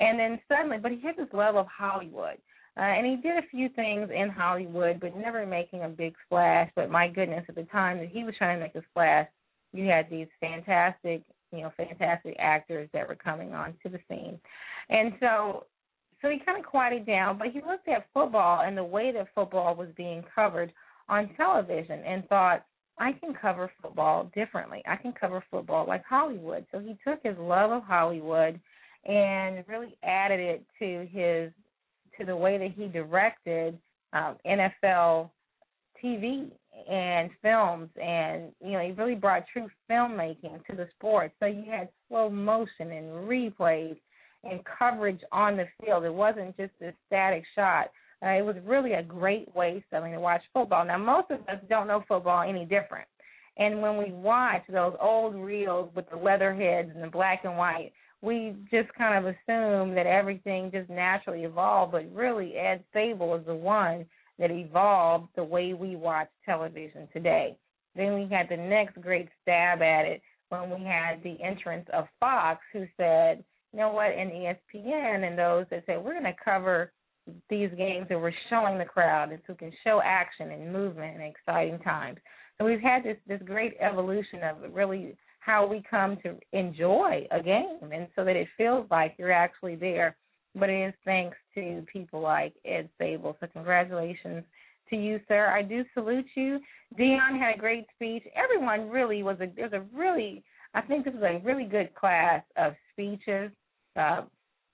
And then suddenly, but he had this love of Hollywood. Uh, and he did a few things in Hollywood, but never making a big splash. But my goodness, at the time that he was trying to make a splash, you had these fantastic you know, fantastic actors that were coming onto the scene. And so so he kind of quieted down, but he looked at football and the way that football was being covered on television and thought, I can cover football differently. I can cover football like Hollywood. So he took his love of Hollywood and really added it to his to the way that he directed um, NFL TV and films and you know he really brought true filmmaking to the sport. So you had slow motion and replays and coverage on the field. It wasn't just a static shot. Uh, it was really a great way selling to watch football. Now most of us don't know football any different. And when we watch those old reels with the leather heads and the black and white we just kind of assume that everything just naturally evolved but really ed sabol is the one that evolved the way we watch television today. Then we had the next great stab at it when we had the entrance of Fox, who said, you know what, and ESPN and those that said, we're going to cover these games that we're showing the crowd and we can show action and movement and exciting times. So we've had this this great evolution of really how we come to enjoy a game and so that it feels like you're actually there but it is thanks to people like Ed Sabol. So congratulations to you, sir. I do salute you. Deion had a great speech. Everyone really was a there's a really I think this was a really good class of speeches. Uh,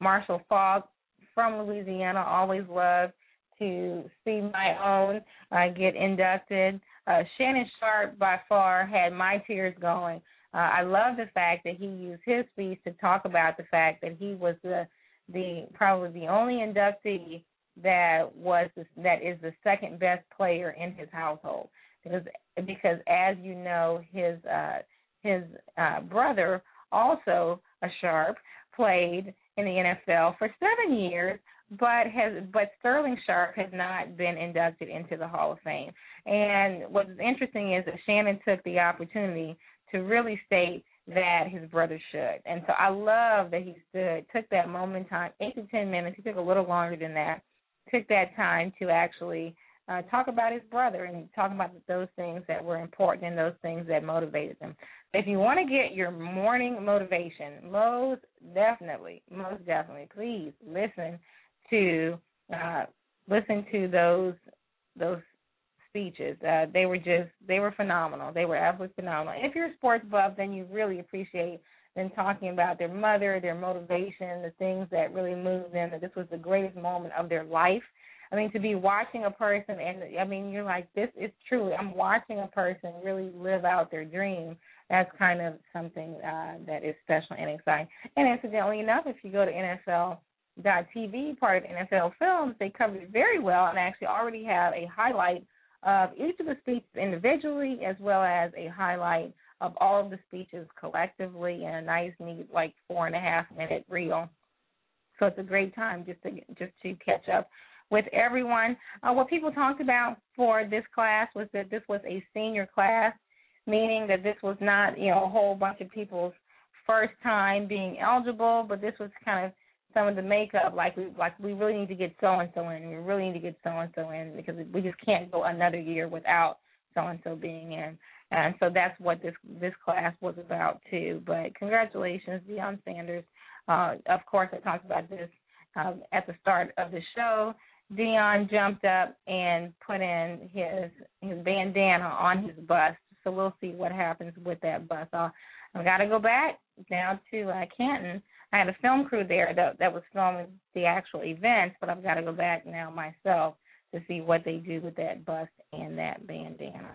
Marshall Faulk from Louisiana always loved to see my own uh, get inducted. Uh, Shannon Sharpe by far had my tears going. Uh, I love the fact that he used his speech to talk about the fact that he was the the probably the only inductee that was that is the second best player in his household because because as you know his uh his uh brother also a Sharpe played in the NFL for 7 years but has but Sterling Sharpe has not been inducted into the Hall of Fame. And what's interesting is that Shannon took the opportunity to really state that his brother should. And so I love that he stood, took that moment time, eight to ten minutes. He took a little longer than that. Took that time to actually uh, talk about his brother and talk about those things that were important and those things that motivated them. If you want to get your morning motivation, most definitely, most definitely, please listen to uh, listen to those those speeches. Uh, they were just they were phenomenal. They were absolutely phenomenal. And if you're a sports buff, then you really appreciate them talking about their mother, their motivation, the things that really moved them. That this was the greatest moment of their life. I mean, to be watching a person, and I mean, you're like, this is truly. I'm watching a person really live out their dream. That's kind of something uh, that is special and exciting. And incidentally enough, if you go to NFL TV part of NFL Films, they covered it very well and actually already have a highlight of each of the speeches individually as well as a highlight of all of the speeches collectively in a nice, neat, like four and a half minute reel. So it's a great time just to just to catch up with everyone. Uh, what people talked about for this class was that this was a senior class, meaning that this was not you know a whole bunch of people's first time being eligible, but this was kind of some of the makeup, like we like we really need to get so and so in. We really need to get so and so in because we just can't go another year without so and so being in. And so that's what this this class was about too. But congratulations, Deion Sanders. Uh, of course, I talked about this um, at the start of the show. Deion jumped up and put in his his bandana on his bust. So we'll see what happens with that bust. I'll, I've got to go back down to uh, Canton I had a film crew there that that was filming the actual events, but I've got to go back now myself to see what they do with that bust and that bandana.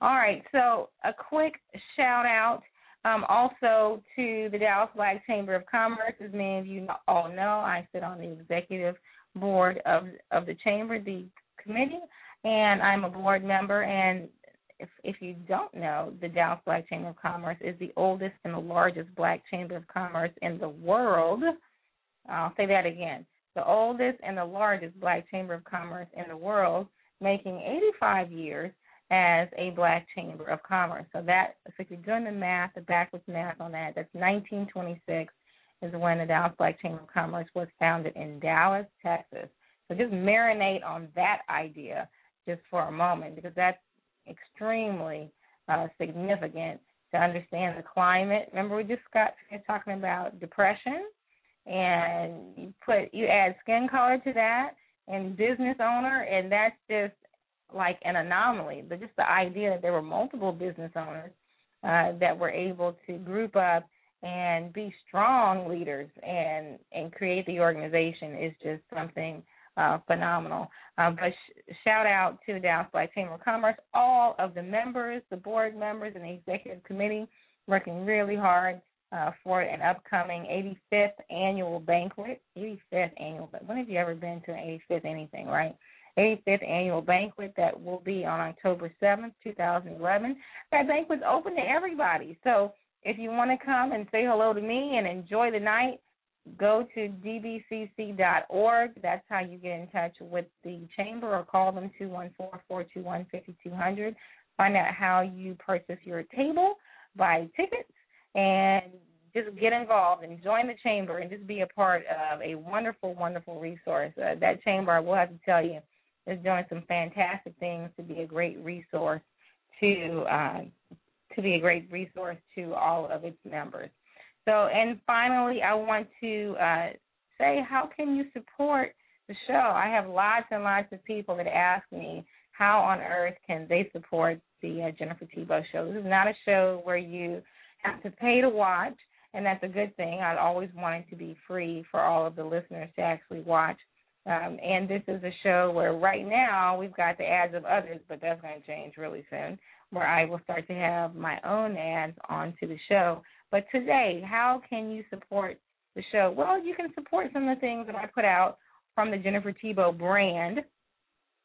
All right, so a quick shout out um, also to the Dallas Black Chamber of Commerce. As many of you all know, I sit on the executive board of of the chamber, the committee, and I'm a board member. And if, if you don't know, the Dallas Black Chamber of Commerce is the oldest and the largest black chamber of commerce in the world. I'll say that again. The oldest and the largest black chamber of commerce in the world, making 85 years as a black chamber of commerce. So that, so if you're doing the math, the backwards math on that, that's 1926 is when the Dallas Black Chamber of Commerce was founded in Dallas, Texas. So just marinate on that idea just for a moment because that's extremely uh, significant to understand the climate. Remember, we just got talking about depression, and you put you add skin color to that, and business owner, and that's just like an anomaly. But just the idea that there were multiple business owners uh, that were able to group up and be strong leaders and and create the organization is just something uh, phenomenal. Uh, but sh- shout out to the Dallas Black Chamber of Commerce, all of the members, the board members, and the executive committee working really hard uh, for an upcoming 85th annual banquet. 85th annual, but when have you ever been to an 85th anything, right? 85th annual banquet that will be on October 7th, 2011. That banquet's open to everybody. So if you want to come and say hello to me and enjoy the night, go to dbcc.org. That's how you get in touch with the chamber or call them 214-421-5200. Find out how you purchase your table, buy tickets, and just get involved and join the chamber and just be a part of a wonderful, wonderful resource. Uh, that chamber, I will have to tell you, is doing some fantastic things to be a great resource to uh, to be a great resource to all of its members. So, and finally, I want to uh, say, how can you support the show? I have lots and lots of people that ask me how on earth can they support the uh, Jennifer Thibeaux show. This is not a show where you have to pay to watch, and that's a good thing. I'd always wanted to be free for all of the listeners to actually watch. Um, and this is a show where right now we've got the ads of others, but that's going to change really soon, where I will start to have my own ads onto the show. But today, how can you support the show? Well, you can support some of the things that I put out from the Jennifer Thibeaux brand.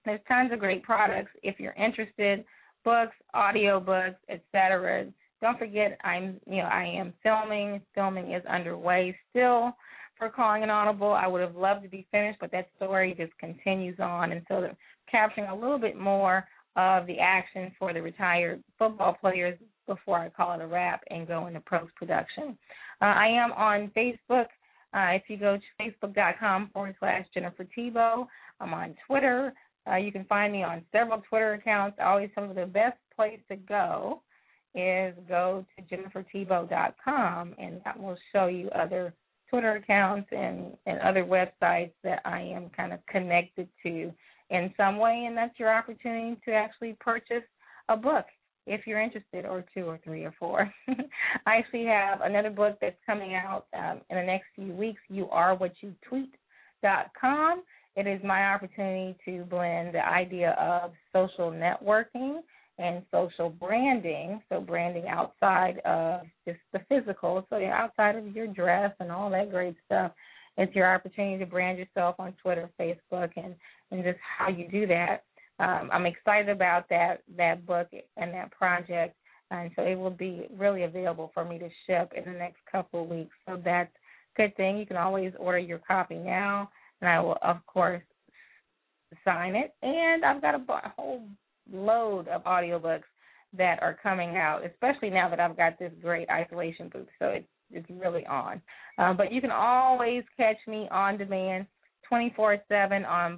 There's tons of great products. If you're interested, books, audio books, etc. Don't forget, I'm you know I am filming. Filming is underway still for calling an audible. I would have loved to be finished, but that story just continues on, and so capturing a little bit more of the action for the retired football players before I call it a wrap and go into post production. Uh, I am on Facebook. Uh, if you go to facebook.com forward slash Jennifer Thibeaux, I'm on Twitter. Uh, you can find me on several Twitter accounts. Always some of the best place to go is go to jenniferthibeaux.com, and that will show you other Twitter accounts and, and other websites that I am kind of connected to in some way, and that's your opportunity to actually purchase a book if you're interested, or two, or three, or four. I actually have another book that's coming out um, in the next few weeks. You are what you tweet dot com. It is my opportunity to blend the idea of social networking and social branding. So branding outside of just the physical, so outside of your dress and all that great stuff. It's your opportunity to brand yourself on Twitter, Facebook, and and just how you do that. Um, I'm excited about that that book and that project, and so it will be really available for me to ship in the next couple of weeks. So that's a good thing. You can always order your copy now, and I will of course sign it. And I've got a, whole load of audiobooks that are coming out, especially now that I've got this great isolation booth. So it's it's really on. Uh, but you can always catch me on demand 24 7 on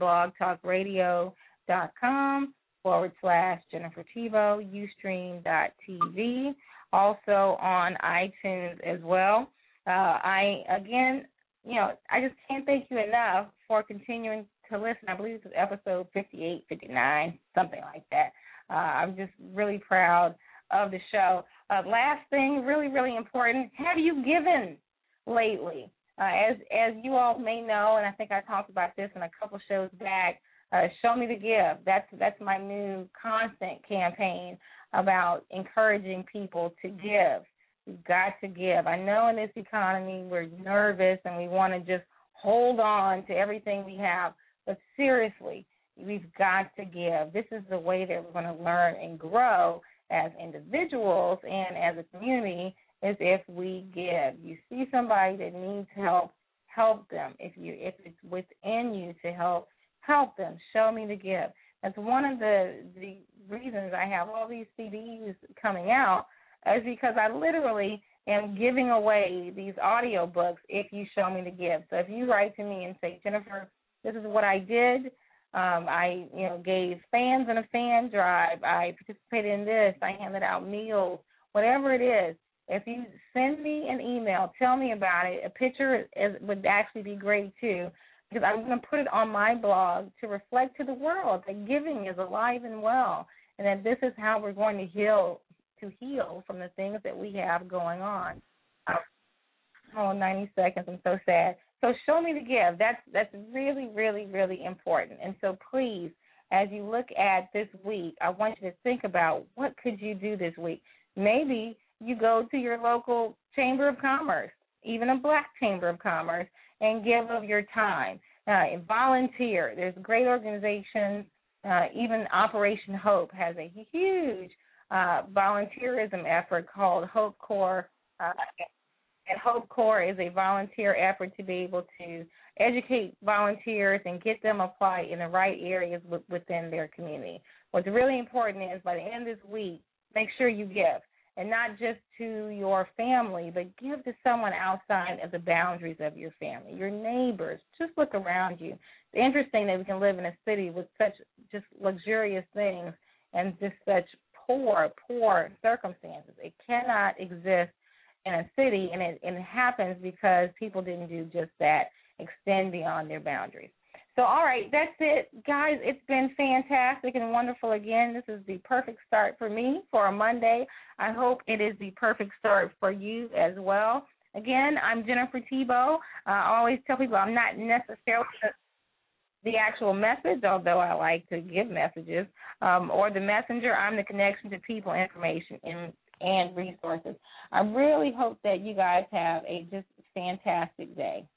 blogtalkradio.com forward slash Jennifer Thibeaux, Ustream.tv, also on iTunes as well. Uh, I, again, you know, I just can't thank you enough for continuing to listen. I believe this is episode 58, 59, something like that. Uh, I'm just really proud of the show. Uh, last thing, really, really important: have you given lately? Uh, as as you all may know, and I think I talked about this in a couple shows back. Uh, Show me the give. That's that's my new constant campaign about encouraging people to give. You've got to give. I know in this economy we're nervous and we want to just hold on to everything we have, but seriously, we've got to give. This is the way that we're going to learn and grow as individuals and as a community is if we give. You see somebody that needs help, help them. If you if it's within you to help, help them. Show me the gift. That's one of the the reasons I have all these CDs coming out is because I literally am giving away these audio books if you show me the gift. So if you write to me and say, Jennifer, this is what I did. Um, I, you know, gave fans in a fan drive. I participated in this. I handed out meals. Whatever it is, if you send me an email, tell me about it. A picture is, would actually be great too, because I'm going to put it on my blog to reflect to the world that giving is alive and well, and that this is how we're going to heal to heal from the things that we have going on. Oh, 90 seconds. I'm so sad. So show me the give. That's that's really, really, really important. And so please, as you look at this week, I want you to think about what could you do this week. Maybe you go to your local chamber of commerce, even a black chamber of commerce, and give of your time. Uh, volunteer. There's great organizations. Uh, even Operation Hope has a huge uh, volunteerism effort called Hope Corps uh, and Hope Corps is a volunteer effort to be able to educate volunteers and get them applied in the right areas within their community. What's really important is by the end of this week, make sure you give, and not just to your family, but give to someone outside of the boundaries of your family, your neighbors. Just look around you. It's interesting that we can live in a city with such just luxurious things and just such poor, poor circumstances. It cannot exist in a city, and it, and it happens because people didn't do just that, extend beyond their boundaries. So, all right, that's it, guys. It's been fantastic and wonderful again. This is the perfect start for me for a Monday. I hope it is the perfect start for you as well. Again, I'm Jennifer Thibeaux. Uh, I always tell people I'm not necessarily the actual message, although I like to give messages, um, or the messenger. I'm the connection to people, information, and, and resources. I really hope that you guys have a just fantastic day.